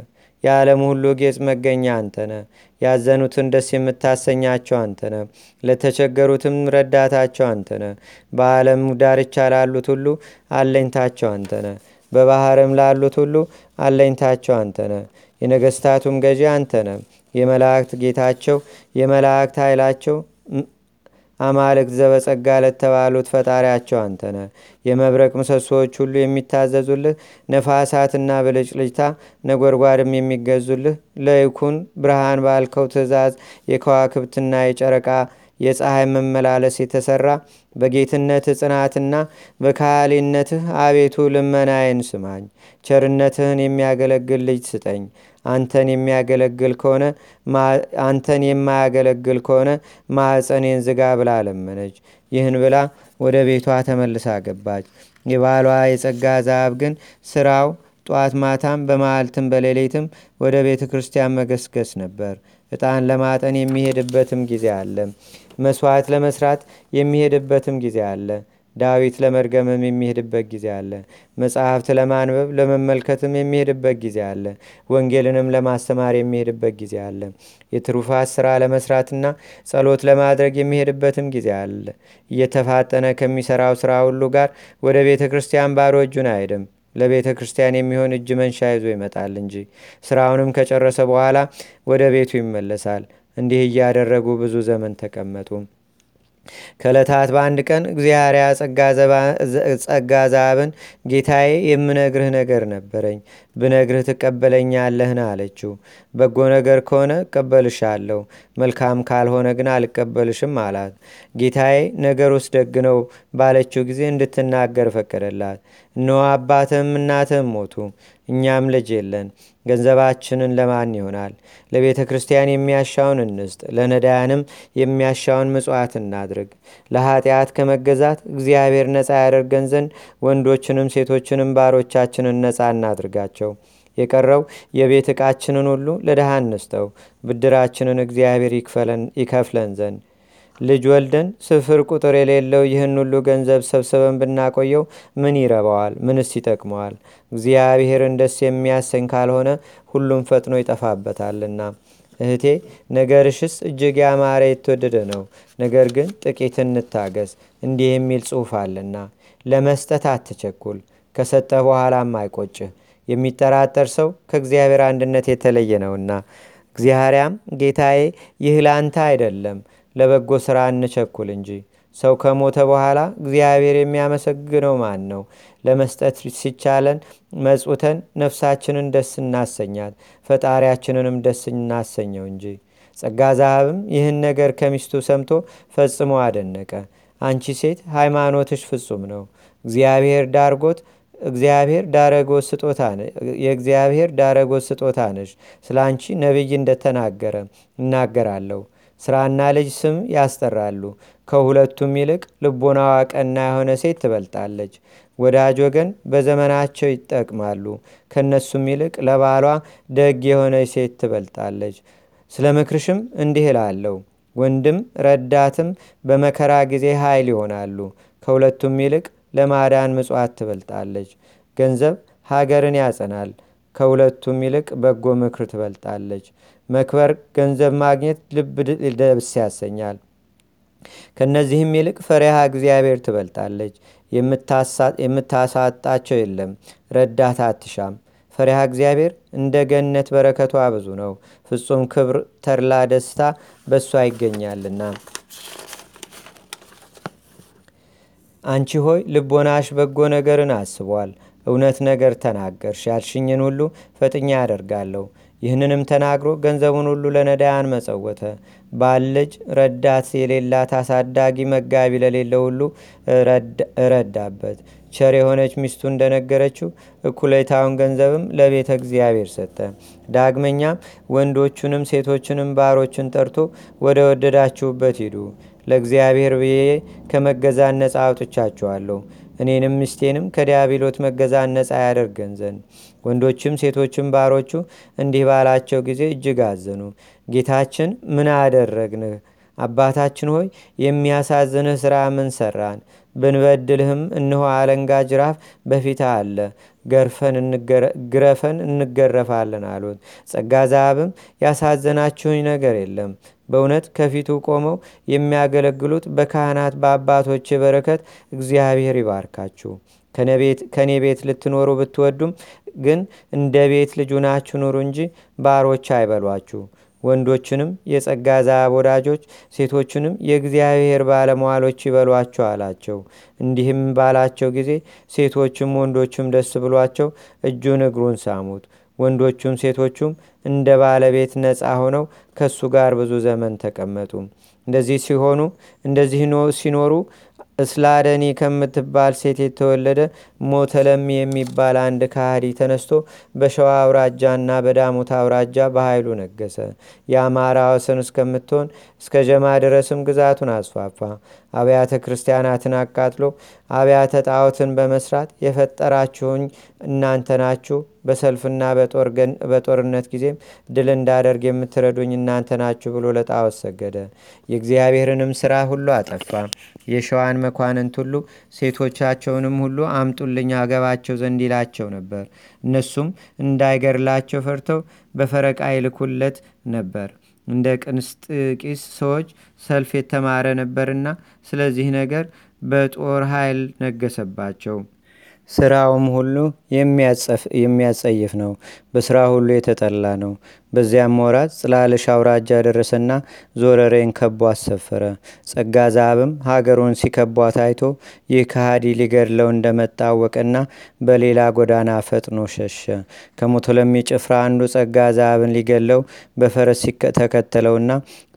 የዓለም ሁሉ ጌጽ መገኛ አንተነ ያዘኑትን ደስ የምታሰኛቸው አንተነ ለተቸገሩትም ረዳታቸው አንተነ በዓለም ዳርቻ ላሉት ሁሉ አለኝታቸው አንተነ በባህርም ላሉት ሁሉ አለኝታቸው አንተነ የነገስታቱም ገዢ አንተነ የመላእክት ጌታቸው የመላእክት ኃይላቸው አማልክት ዘበጸጋ ለተባሉት ፈጣሪያቸው አንተነ የመብረቅ ምሰሶዎች ሁሉ የሚታዘዙልህ ነፋሳትና ብልጭልጭታ ነጎድጓድም የሚገዙልህ ለይኩን ብርሃን ባልከው ትእዛዝ የከዋክብትና የጨረቃ የፀሐይ መመላለስ የተሰራ በጌትነትህ ጽናትና በካህሊነትህ አቤቱ ልመናዬን ስማኝ። ቸርነትህን የሚያገለግል ልጅ ስጠኝ። አንተን የሚያገለግል ከሆነ አንተን የማያገለግል ከሆነ ማዕፀኔን ዝጋ ብላ ለመነች። ይህን ብላ ወደ ቤቷ ተመልሳ ገባች። የባሏ የጸጋ ዛብ ግን ስራው ጧት ማታም በመዓልትም በሌሊትም ወደ ቤተ ክርስቲያን መገስገስ ነበር። ዕጣን ለማጠን የሚሄድበትም ጊዜ አለ። መስዋዕት ለመስራት የሚሄድበትም ጊዜ አለ። ዳዊት ለመርገምም የሚሄድበት ጊዜ አለ። መጽሐፍት ለማንበብ ለመመልከትም የሚሄድበት ጊዜ አለ። ወንጌልንም ለማስተማር የሚሄድበት ጊዜ አለ። የትሩፋት ስራ ለመስራትና ጸሎት ለማድረግ የሚሄድበትም ጊዜ አለ። እየተፋጠነ ከሚሰራው ስራ ሁሉ ጋር ወደ ቤተ ክርስቲያን ባዶ እጁን አይሄድም። ለቤተ ክርስቲያን የሚሆን እጅ መንሻ ይዞ ይመጣል እንጂ ስራውንም ከጨረሰ በኋላ ወደ ቤቱ ይመለሳል። እንዲህ እያደረጉ ብዙ ዘመን ተቀመጡ። ከዕለታት በአንድ ቀን እግዚአርያ ጸጋ ዛብን ጌታዬ የምነግርህ ነገር ነበረኝ፣ ብነግርህ ትቀበለኛለህን አለችው። በጎ ነገር ከሆነ እቀበልሻለሁ፣ መልካም ካልሆነ ግን አልቀበልሽም አላት። ጌታዬ ነገሩስ ደግ ነው ባለችው ጊዜ እንድትናገር ፈቀደላት። እነሆ አባትህም እናትህም ሞቱ፣ እኛም ልጅ የለን። ገንዘባችንን ለማን ይሆናል? ለቤተ ክርስቲያን የሚያሻውን እንስጥ፣ ለነዳያንም የሚያሻውን ምጽዋት እናድርግ። ለኃጢአት ከመገዛት እግዚአብሔር ነፃ ያደርገን ዘንድ ወንዶችንም ሴቶችንም ባሮቻችንን ነፃ እናድርጋቸው። የቀረው የቤት ዕቃችንን ሁሉ ለድሃ እንስጠው፣ ብድራችንን እግዚአብሔር ይከፍለን ዘንድ ልጅ ወልደን ስፍር ቁጥር የሌለው ይህን ሁሉ ገንዘብ ሰብስበን ብናቆየው ምን ይረባዋል? ምንስ ይጠቅመዋል? እግዚአብሔርን ደስ የሚያሰኝ ካልሆነ ሁሉም ፈጥኖ ይጠፋበታልና። እህቴ ነገርሽስ እጅግ ያማረ የተወደደ ነው። ነገር ግን ጥቂት እንታገስ። እንዲህ የሚል ጽሑፍ አለና ለመስጠት አትቸኩል፣ ከሰጠ በኋላም አይቆጭህ። የሚጠራጠር ሰው ከእግዚአብሔር አንድነት የተለየ ነውና። እግዚአርያም ጌታዬ ይህ ላንተ አይደለም ለበጎ ሥራ እንቸኩል እንጂ ሰው ከሞተ በኋላ እግዚአብሔር የሚያመሰግነው ማን ነው? ለመስጠት ሲቻለን መጽውተን ነፍሳችንን ደስ እናሰኛት፣ ፈጣሪያችንንም ደስ እናሰኘው እንጂ። ጸጋ ዛሃብም ይህን ነገር ከሚስቱ ሰምቶ ፈጽሞ አደነቀ። አንቺ ሴት ሃይማኖትሽ ፍጹም ነው። እግዚአብሔር ዳርጎት እግዚአብሔር ዳረጎት ስጦታ የእግዚአብሔር ዳረጎት ስጦታ ነሽ። ስለ አንቺ ነቢይ እንደተናገረ እናገራለሁ። ስራና ልጅ ስም ያስጠራሉ። ከሁለቱም ይልቅ ልቦናዋ ቀና የሆነ ሴት ትበልጣለች። ወዳጅ ወገን በዘመናቸው ይጠቅማሉ። ከእነሱም ይልቅ ለባሏ ደግ የሆነች ሴት ትበልጣለች። ስለ ምክርሽም እንዲህ እላለሁ፣ ወንድም ረዳትም በመከራ ጊዜ ኃይል ይሆናሉ። ከሁለቱም ይልቅ ለማዳን ምጽዋት ትበልጣለች። ገንዘብ ሀገርን ያጸናል። ከሁለቱም ይልቅ በጎ ምክር ትበልጣለች። መክበር ገንዘብ ማግኘት ልብ ደስ ያሰኛል። ከእነዚህም ይልቅ ፈሪሃ እግዚአብሔር ትበልጣለች። የምታሳጣቸው የለም፣ ረዳት አትሻም። ፈሪሃ እግዚአብሔር እንደ ገነት በረከቷ ብዙ ነው። ፍጹም ክብር፣ ተድላ፣ ደስታ በእሷ ይገኛልና። አንቺ ሆይ ልቦናሽ በጎ ነገርን አስቧል። እውነት ነገር ተናገርሽ። ያልሽኝን ሁሉ ፈጥኛ ያደርጋለሁ። ይህንንም ተናግሮ ገንዘቡን ሁሉ ለነዳያን መጸወተ። ባል ልጅ ረዳት የሌላት አሳዳጊ መጋቢ ለሌለ ሁሉ እረዳበት። ቸር የሆነች ሚስቱ እንደነገረችው እኩሌታውን ገንዘብም ለቤተ እግዚአብሔር ሰጠ። ዳግመኛም ወንዶቹንም ሴቶችንም ባሮችን ጠርቶ ወደ ወደዳችሁበት ሂዱ፣ ለእግዚአብሔር ብዬ ከመገዛት ነፃ አውጥቻችኋለሁ። እኔንም ምስቴንም ከዲያብሎት መገዛት ነፃ ያደርገን ዘንድ ወንዶችም ሴቶችም ባሮቹ እንዲህ ባላቸው ጊዜ እጅግ አዘኑ። ጌታችን ምን አደረግንህ? አባታችን ሆይ የሚያሳዝንህ ሥራ ምን ሰራን? ብንበድልህም እንሆ አለንጋ ጅራፍ በፊት አለ ግረፈን እንገረፋለን አሉት። ጸጋ ዛብም ያሳዘናችሁኝ ነገር የለም በእውነት ከፊቱ ቆመው የሚያገለግሉት በካህናት በአባቶች በረከት እግዚአብሔር ይባርካችሁ። ከእኔ ቤት ልትኖሩ ብትወዱም ግን እንደ ቤት ልጁ ናችሁ ኑሩ እንጂ ባሮች አይበሏችሁ። ወንዶችንም የጸጋ ዛብ ወዳጆች፣ ሴቶችንም የእግዚአብሔር ባለመዋሎች ይበሏቸው አላቸው። እንዲህም ባላቸው ጊዜ ሴቶችም ወንዶችም ደስ ብሏቸው እጁን እግሩን ሳሙት። ወንዶቹም ሴቶቹም እንደ ባለቤት ነፃ ሆነው ከእሱ ጋር ብዙ ዘመን ተቀመጡ። እንደዚህ ሲሆኑ እንደዚህ ሲኖሩ እስላደኒ ከምትባል ሴት የተወለደ ሞተለሚ የሚባል አንድ ካህዲ ተነስቶ በሸዋ አውራጃና በዳሞት አውራጃ በኃይሉ ነገሰ። የአማራ ወሰን እስከምትሆን እስከ ጀማ ድረስም ግዛቱን አስፋፋ። አብያተ ክርስቲያናትን አቃጥሎ አብያተ ጣዖትን በመስራት የፈጠራችሁኝ እናንተ ናችሁ፣ በሰልፍና በጦርነት ጊዜም ድል እንዳደርግ የምትረዱኝ እናንተ ናችሁ ብሎ ለጣዖት ሰገደ። የእግዚአብሔርንም ስራ ሁሉ አጠፋ። የሸዋን መኳንንት ሁሉ ሴቶቻቸውንም ሁሉ አምጡልኝ አገባቸው ዘንድ ይላቸው ነበር። እነሱም እንዳይገድላቸው ፈርተው በፈረቃ ይልኩለት ነበር። እንደ ቅንስጥቂስ ሰዎች ሰልፍ የተማረ ነበርና ስለዚህ ነገር በጦር ኃይል ነገሰባቸው። ስራውም ሁሉ የሚያጸይፍ ነው። በስራ ሁሉ የተጠላ ነው። በዚያም ወራት ጽላልሽ አውራጃ ደረሰና ዞረሬን ከቦ አሰፈረ። ጸጋ ዛብም ሀገሩን ሲከቧት አይቶ ይህ ከሃዲ ሊገድለው እንደመጣ በሌላ ጎዳና ፈጥኖ ሸሸ። ከሞቶለሚ ጭፍራ አንዱ ጸጋ ዛብን ሊገለው በፈረስ ተከተለውና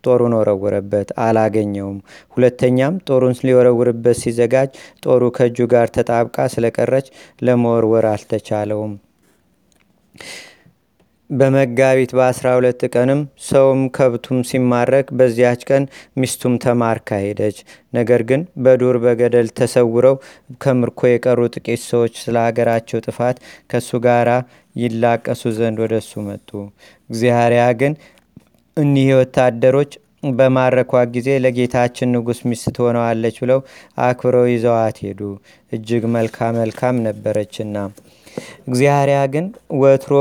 ጦሩን ወረወረበት፣ አላገኘውም። ሁለተኛም ጦሩን ሊወረውርበት ሲዘጋጅ ጦሩ ከእጁ ጋር ተጣብቃ ስለቀረች ለመወርወር አልተቻለውም። በመጋቢት በአስራ ሁለት ቀንም ሰውም ከብቱም ሲማረክ በዚያች ቀን ሚስቱም ተማርካ ሄደች። ነገር ግን በዱር በገደል ተሰውረው ከምርኮ የቀሩ ጥቂት ሰዎች ስለ ሀገራቸው ጥፋት ከእሱ ጋር ይላቀሱ ዘንድ ወደ እሱ መጡ። እግዚአርያ ግን እኒህ ወታደሮች በማረኳ ጊዜ ለጌታችን ንጉሥ ሚስት ትሆነዋለች ብለው አክብረው ይዘዋት ሄዱ። እጅግ መልካ መልካም ነበረችና። እግዚአርያ ግን ወትሮ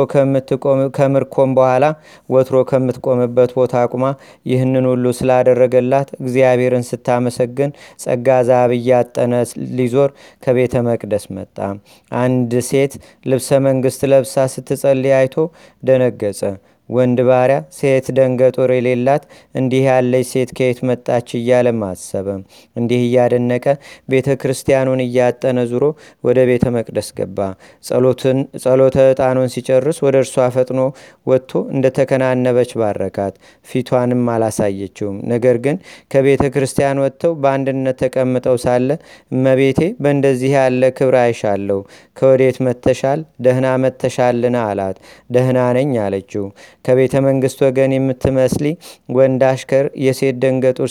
ከምርኮም በኋላ ወትሮ ከምትቆምበት ቦታ አቁማ ይህንን ሁሉ ስላደረገላት እግዚአብሔርን ስታመሰግን ጸጋ ዛብ እያጠነ ሊዞር ከቤተ መቅደስ መጣ። አንድ ሴት ልብሰ መንግስት ለብሳ ስትጸልይ አይቶ ደነገጸ። ወንድ ባሪያ ሴት ደንገጡር የሌላት እንዲህ ያለች ሴት ከየት መጣች እያለ አሰበ። እንዲህ እያደነቀ ቤተ ክርስቲያኑን እያጠነ ዙሮ ወደ ቤተ መቅደስ ገባ። ጸሎተ ዕጣኑን ሲጨርስ ወደ እርሷ ፈጥኖ ወጥቶ እንደተከናነበች ባረካት። ፊቷንም አላሳየችውም። ነገር ግን ከቤተ ክርስቲያን ወጥተው በአንድነት ተቀምጠው ሳለ እመቤቴ በእንደዚህ ያለ ክብር አይሻለሁ። ከወዴት መተሻል? ደህና መተሻልና አላት። ደህና ነኝ አለችው። ከቤተ መንግስት ወገን የምትመስሊ ወንድ አሽከር የሴት ደንገጡር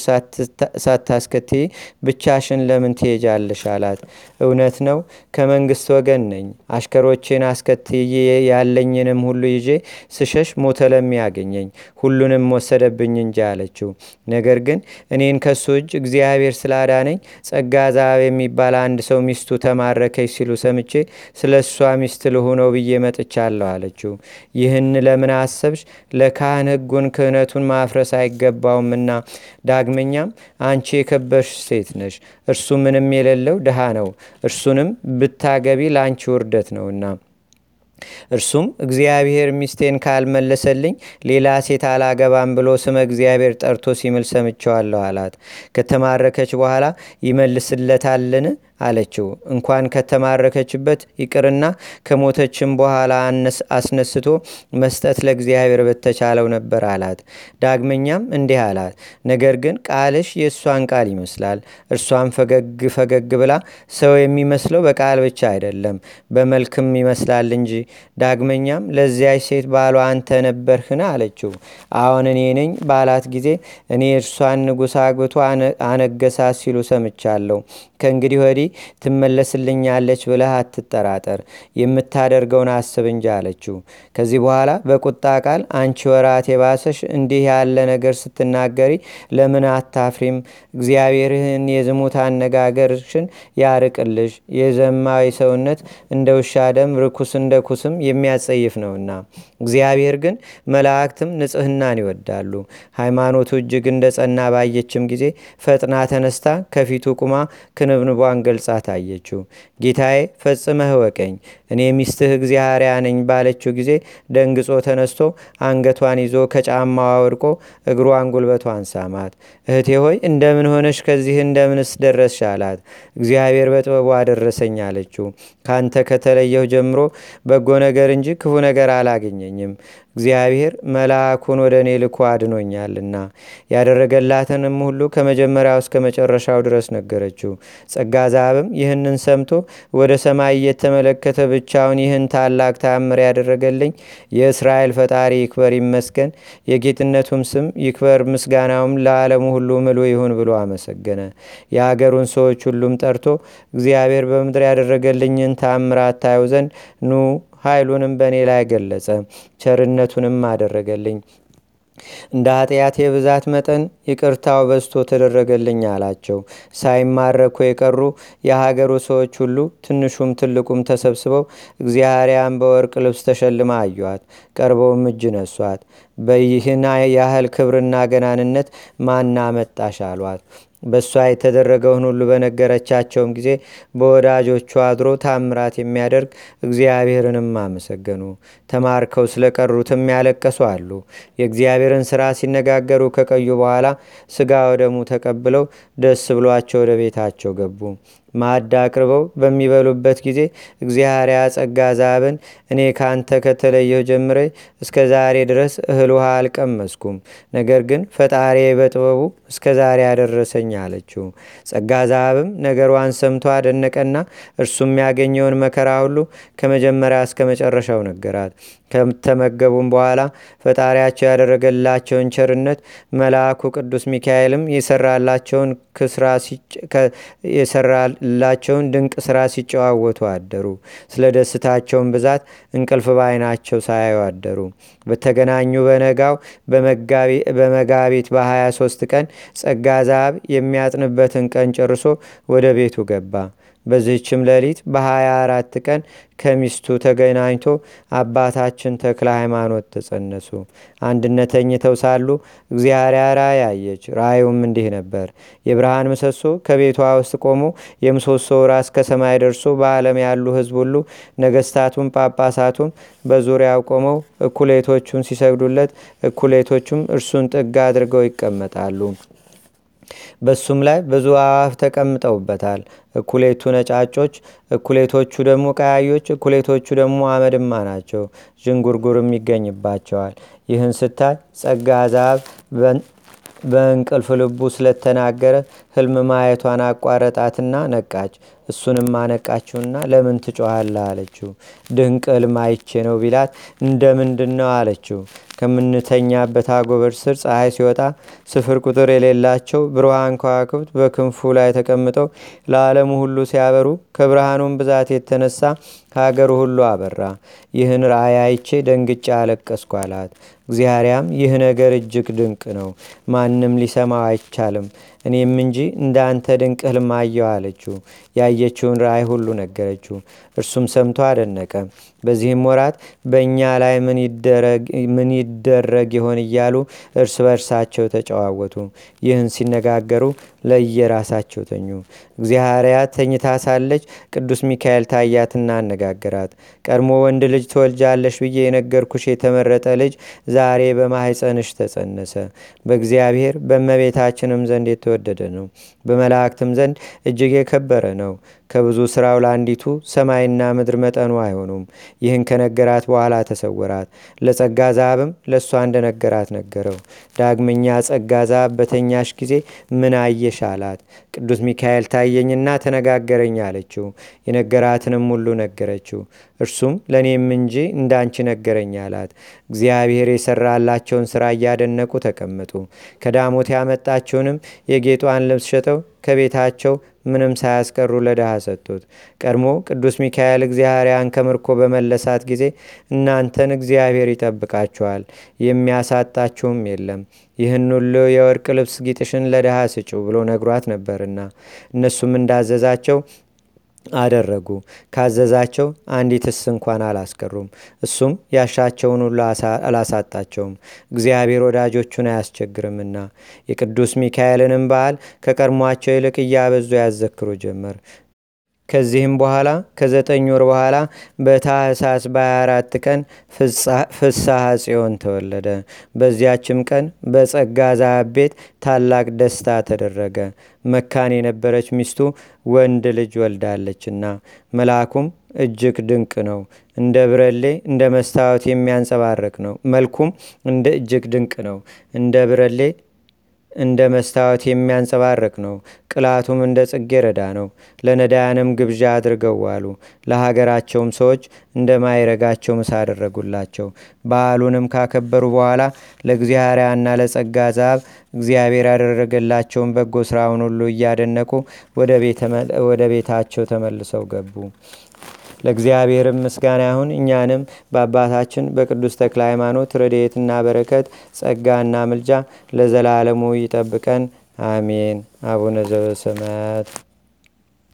ሳታስከትይ ብቻሽን ለምን ትሄጃለሽ? አላት። እውነት ነው ከመንግስት ወገን ነኝ። አሽከሮቼን አስከትዬ ያለኝንም ሁሉ ይዤ ስሸሽ ሞተ ለሚያገኘኝ ሁሉንም ወሰደብኝ እንጂ አለችው። ነገር ግን እኔን ከሱ እጅ እግዚአብሔር ስላዳነኝ ጸጋ ዛብ የሚባል አንድ ሰው ሚስቱ ተማረከች ሲሉ ሰምቼ ስለ እሷ ሚስት ልሁነው ብዬ መጥቻለሁ አለችው። ይህን ለምን አሰብሽ? ለካህን ሕጉን ክህነቱን ማፍረስ አይገባውምና። ዳግመኛም አንቺ የከበርሽ ሴት ነሽ፣ እርሱ ምንም የሌለው ድሃ ነው። እርሱንም ብታገቢ ለአንቺ ውርደት ነውና እርሱም እግዚአብሔር ሚስቴን ካልመለሰልኝ ሌላ ሴት አላገባም ብሎ ስመ እግዚአብሔር ጠርቶ ሲምል ሰምቸዋለሁ አላት ከተማረከች በኋላ ይመልስለታልን አለችው። እንኳን ከተማረከችበት ይቅርና ከሞተችም በኋላ አስነስቶ መስጠት ለእግዚአብሔር በተቻለው ነበር አላት። ዳግመኛም እንዲህ አላት። ነገር ግን ቃልሽ የእሷን ቃል ይመስላል። እርሷም ፈገግ ፈገግ ብላ ሰው የሚመስለው በቃል ብቻ አይደለም በመልክም ይመስላል እንጂ። ዳግመኛም ለዚያች ሴት ባሏ አንተ ነበርህን? አለችው። አሁን እኔ ነኝ ባላት ጊዜ እኔ እርሷን ንጉሥ አግብቶ አነገሳት ሲሉ ሰምቻለሁ። ከእንግዲህ ወዲህ ትመለስልኛለች ብለህ አትጠራጠር የምታደርገውን አስብ እንጂ አለችው። ከዚህ በኋላ በቁጣ ቃል አንቺ ወራት የባሰሽ እንዲህ ያለ ነገር ስትናገሪ ለምን አታፍሪም? እግዚአብሔርህን የዝሙት አነጋገርሽን ያርቅልሽ። የዘማዊ ሰውነት እንደ ውሻ ደም ርኩስ እንደ ኩስም የሚያጸይፍ ነውና። እግዚአብሔር ግን መላእክትም ንጽህናን ይወዳሉ። ሃይማኖቱ እጅግ እንደ ጸና ባየችም ጊዜ ፈጥና ተነስታ ከፊቱ ቁማ ክንብንቧን ገልጻ ታየችው። ጌታዬ ፈጽመህ ወቀኝ እኔ ሚስትህ እግዚአርያ ነኝ ባለችው ጊዜ ደንግጾ ተነስቶ አንገቷን ይዞ ከጫማዋ ወድቆ እግሯን ጉልበቷን ሳማት። እህቴ ሆይ እንደምን ሆነሽ ከዚህ እንደምንስ ደረስሽ? አላት። እግዚአብሔር በጥበቡ አደረሰኝ አለችው። ካንተ ከተለየሁ ጀምሮ በጎ ነገር እንጂ ክፉ ነገር አላገኘኝም እግዚአብሔር መልአኩን ወደ እኔ ልኮ አድኖኛልና ያደረገላትንም ሁሉ ከመጀመሪያው እስከ መጨረሻው ድረስ ነገረችው። ጸጋ ዛብም ይህንን ሰምቶ ወደ ሰማይ እየተመለከተ ብቻውን ይህን ታላቅ ታምር ያደረገልኝ የእስራኤል ፈጣሪ ይክበር ይመስገን የጌትነቱም ስም ይክበር ምስጋናውም ለዓለሙ ሁሉ ምሉ ይሁን ብሎ አመሰገነ። የአገሩን ሰዎች ሁሉም ጠርቶ እግዚአብሔር በምድር ያደረገልኝን ታምራት ታዩ ዘንድ ኑ ኃይሉንም በእኔ ላይ ገለጸ ቸርነቱንም አደረገልኝ። እንደ ኃጢአት የብዛት መጠን ይቅርታው በዝቶ ተደረገልኝ አላቸው። ሳይማረኩ የቀሩ የሀገሩ ሰዎች ሁሉ ትንሹም ትልቁም ተሰብስበው እግዚአርያን በወርቅ ልብስ ተሸልማ አዩዋት ቀርበውም እጅ ነሷት። በይህን ያህል ክብርና ገናንነት ማና መጣሽ አሏት በእሷ የተደረገውን ሁሉ በነገረቻቸውም ጊዜ በወዳጆቹ አድሮ ታምራት የሚያደርግ እግዚአብሔርንም አመሰገኑ። ተማርከው ስለቀሩትም ያለቀሱ አሉ። የእግዚአብሔርን ስራ ሲነጋገሩ ከቀዩ በኋላ ስጋ ወደሙ ተቀብለው ደስ ብሏቸው ወደ ቤታቸው ገቡ ማዕድ አቅርበው በሚበሉበት ጊዜ እግዚአርያ ጸጋ ዛብን። እኔ ካንተ ከተለየሁ ጀምረ እስከ ዛሬ ድረስ እህል ውሃ አልቀመስኩም። ነገር ግን ፈጣሪ በጥበቡ እስከ ዛሬ ያደረሰኝ አለችው። ጸጋ ዛብም ነገሯን ሰምቶ አደነቀና እርሱም ያገኘውን መከራ ሁሉ ከመጀመሪያ እስከ መጨረሻው ነገራት ከተመገቡም በኋላ ፈጣሪያቸው ያደረገላቸውን ቸርነት መልአኩ ቅዱስ ሚካኤልም የሰራላቸውን የሰራላቸውን ድንቅ ስራ ሲጨዋወቱ አደሩ። ስለ ደስታቸውን ብዛት እንቅልፍ ባይናቸው ሳያዩ አደሩ። በተገናኙ በነጋው በመጋቢት በ23 ቀን ጸጋ ዛብ የሚያጥንበትን ቀን ጨርሶ ወደ ቤቱ ገባ በዚህችም ሌሊት በ24 ቀን ከሚስቱ ተገናኝቶ አባታችን ተክለ ሃይማኖት ተጸነሱ። አንድነት ተኝተው ሳሉ እግዚአብሔር ራእይ አየች። ራእዩም እንዲህ ነበር። የብርሃን ምሰሶ ከቤቷ ውስጥ ቆሞ የምሰሶው ራስ ከሰማይ ደርሶ በዓለም ያሉ ህዝብ ሁሉ ነገስታቱም ጳጳሳቱም በዙሪያው ቆመው እኩሌቶቹን ሲሰግዱለት እኩሌቶቹም እርሱን ጥግ አድርገው ይቀመጣሉ በሱም ላይ ብዙ አዋፍ ተቀምጠውበታል። እኩሌቱ ነጫጮች እኩሌቶቹ ደግሞ ቀያዮች እኩሌቶቹ ደግሞ አመድማ ናቸው። ዥንጉርጉርም ይገኝባቸዋል። ይህን ስታይ ጸጋ ዛብ በእንቅልፍ ልቡ ስለተናገረ ህልም ማየቷን አቋረጣትና ነቃች። እሱንም አነቃችውና ለምን ትጮኋለ አለችው። ድንቅ ህልም አይቼ ነው ቢላት እንደምንድን ነው አለችው። ከምንተኛበት አጎበር ስር ፀሐይ ሲወጣ ስፍር ቁጥር የሌላቸው ብርሃን ከዋክብት በክንፉ ላይ ተቀምጠው ለዓለሙ ሁሉ ሲያበሩ ከብርሃኑም ብዛት የተነሳ ከሀገሩ ሁሉ አበራ። ይህን ራእይ አይቼ ደንግጫ አለቀስኩ አላት እግዚአርያም ይህ ነገር እጅግ ድንቅ ነው። ማንም ሊሰማው አይቻልም። እኔም እንጂ እንደ አንተ ድንቅ ህልም አየው አለችው። ያየችውን ራእይ ሁሉ ነገረችው። እርሱም ሰምቶ አደነቀ በዚህም ወራት በእኛ ላይ ምን ይደረግ ይሆን እያሉ እርስ በርሳቸው ተጨዋወቱ። ይህን ሲነጋገሩ ለየራሳቸው ተኙ። እግዚአርያት ተኝታ ሳለች ቅዱስ ሚካኤል ታያትና አነጋገራት። ቀድሞ ወንድ ልጅ ትወልጃለሽ ብዬ የነገርኩሽ የተመረጠ ልጅ ዛሬ በማኅፀንሽ ተጸነሰ። በእግዚአብሔር በእመቤታችንም ዘንድ የተወደደ ነው። በመላእክትም ዘንድ እጅግ የከበረ ነው። ከብዙ ሥራው ለአንዲቱ ሰማይና ምድር መጠኑ አይሆኑም። ይህን ከነገራት በኋላ ተሰወራት። ለጸጋ ዛብም ለእሷ እንደነገራት ነገረው። ዳግመኛ ጸጋ ዛብ በተኛሽ ጊዜ ምን አየሽ አላት። ቅዱስ ሚካኤል ታየኝና ተነጋገረኝ አለችው። የነገራትንም ሁሉ ነገረችው። እርሱም ለእኔም እንጂ እንዳንቺ ነገረኝ አላት። እግዚአብሔር የሰራላቸውን ሥራ እያደነቁ ተቀመጡ። ከዳሞት ያመጣችውንም የጌጧን ልብስ ሸጠው ከቤታቸው ምንም ሳያስቀሩ ለድሃ ሰጡት። ቀድሞ ቅዱስ ሚካኤል እግዚአርያን ከምርኮ በመለሳት ጊዜ እናንተን እግዚአብሔር ይጠብቃችኋል፣ የሚያሳጣችሁም የለም ይህን ሁሉ የወርቅ ልብስ ጌጥሽን ለድሃ ስጩ ብሎ ነግሯት ነበርና እነሱም እንዳዘዛቸው አደረጉ። ካዘዛቸው አንዲትስ እንኳን አላስቀሩም። እሱም ያሻቸውን ሁሉ አላሳጣቸውም። እግዚአብሔር ወዳጆቹን አያስቸግርምና የቅዱስ ሚካኤልንም በዓል ከቀድሟቸው ይልቅ እያበዙ ያዘክሩ ጀመር። ከዚህም በኋላ ከዘጠኝ ወር በኋላ በታህሳስ በ24 ቀን ፍስሐ ጽዮን ተወለደ። በዚያችም ቀን በጸጋ ዛብ ቤት ታላቅ ደስታ ተደረገ። መካን የነበረች ሚስቱ ወንድ ልጅ ወልዳለችና፣ መልአኩም እጅግ ድንቅ ነው፣ እንደ ብረሌ እንደ መስታወት የሚያንጸባርቅ ነው። መልኩም እንደ እጅግ ድንቅ ነው፣ እንደ ብረሌ እንደ መስታወት የሚያንጸባርቅ ነው። ቅላቱም እንደ ጽጌረዳ ነው። ለነዳያንም ግብዣ አድርገው ዋሉ። ለሀገራቸውም ሰዎች እንደ ማይረጋቸው ምሳ አደረጉላቸው። በዓሉንም ካከበሩ በኋላ ለእግዚአርያና ለጸጋ ዛብ እግዚአብሔር ያደረገላቸውን በጎ ስራውን ሁሉ እያደነቁ ወደ ቤታቸው ተመልሰው ገቡ። ለእግዚአብሔርም ምስጋና ይሁን። እኛንም በአባታችን በቅዱስ ተክለ ሃይማኖት ረድኤትና በረከት ጸጋና ምልጃ ለዘላለሙ ይጠብቀን፣ አሜን። አቡነ ዘበሰማያት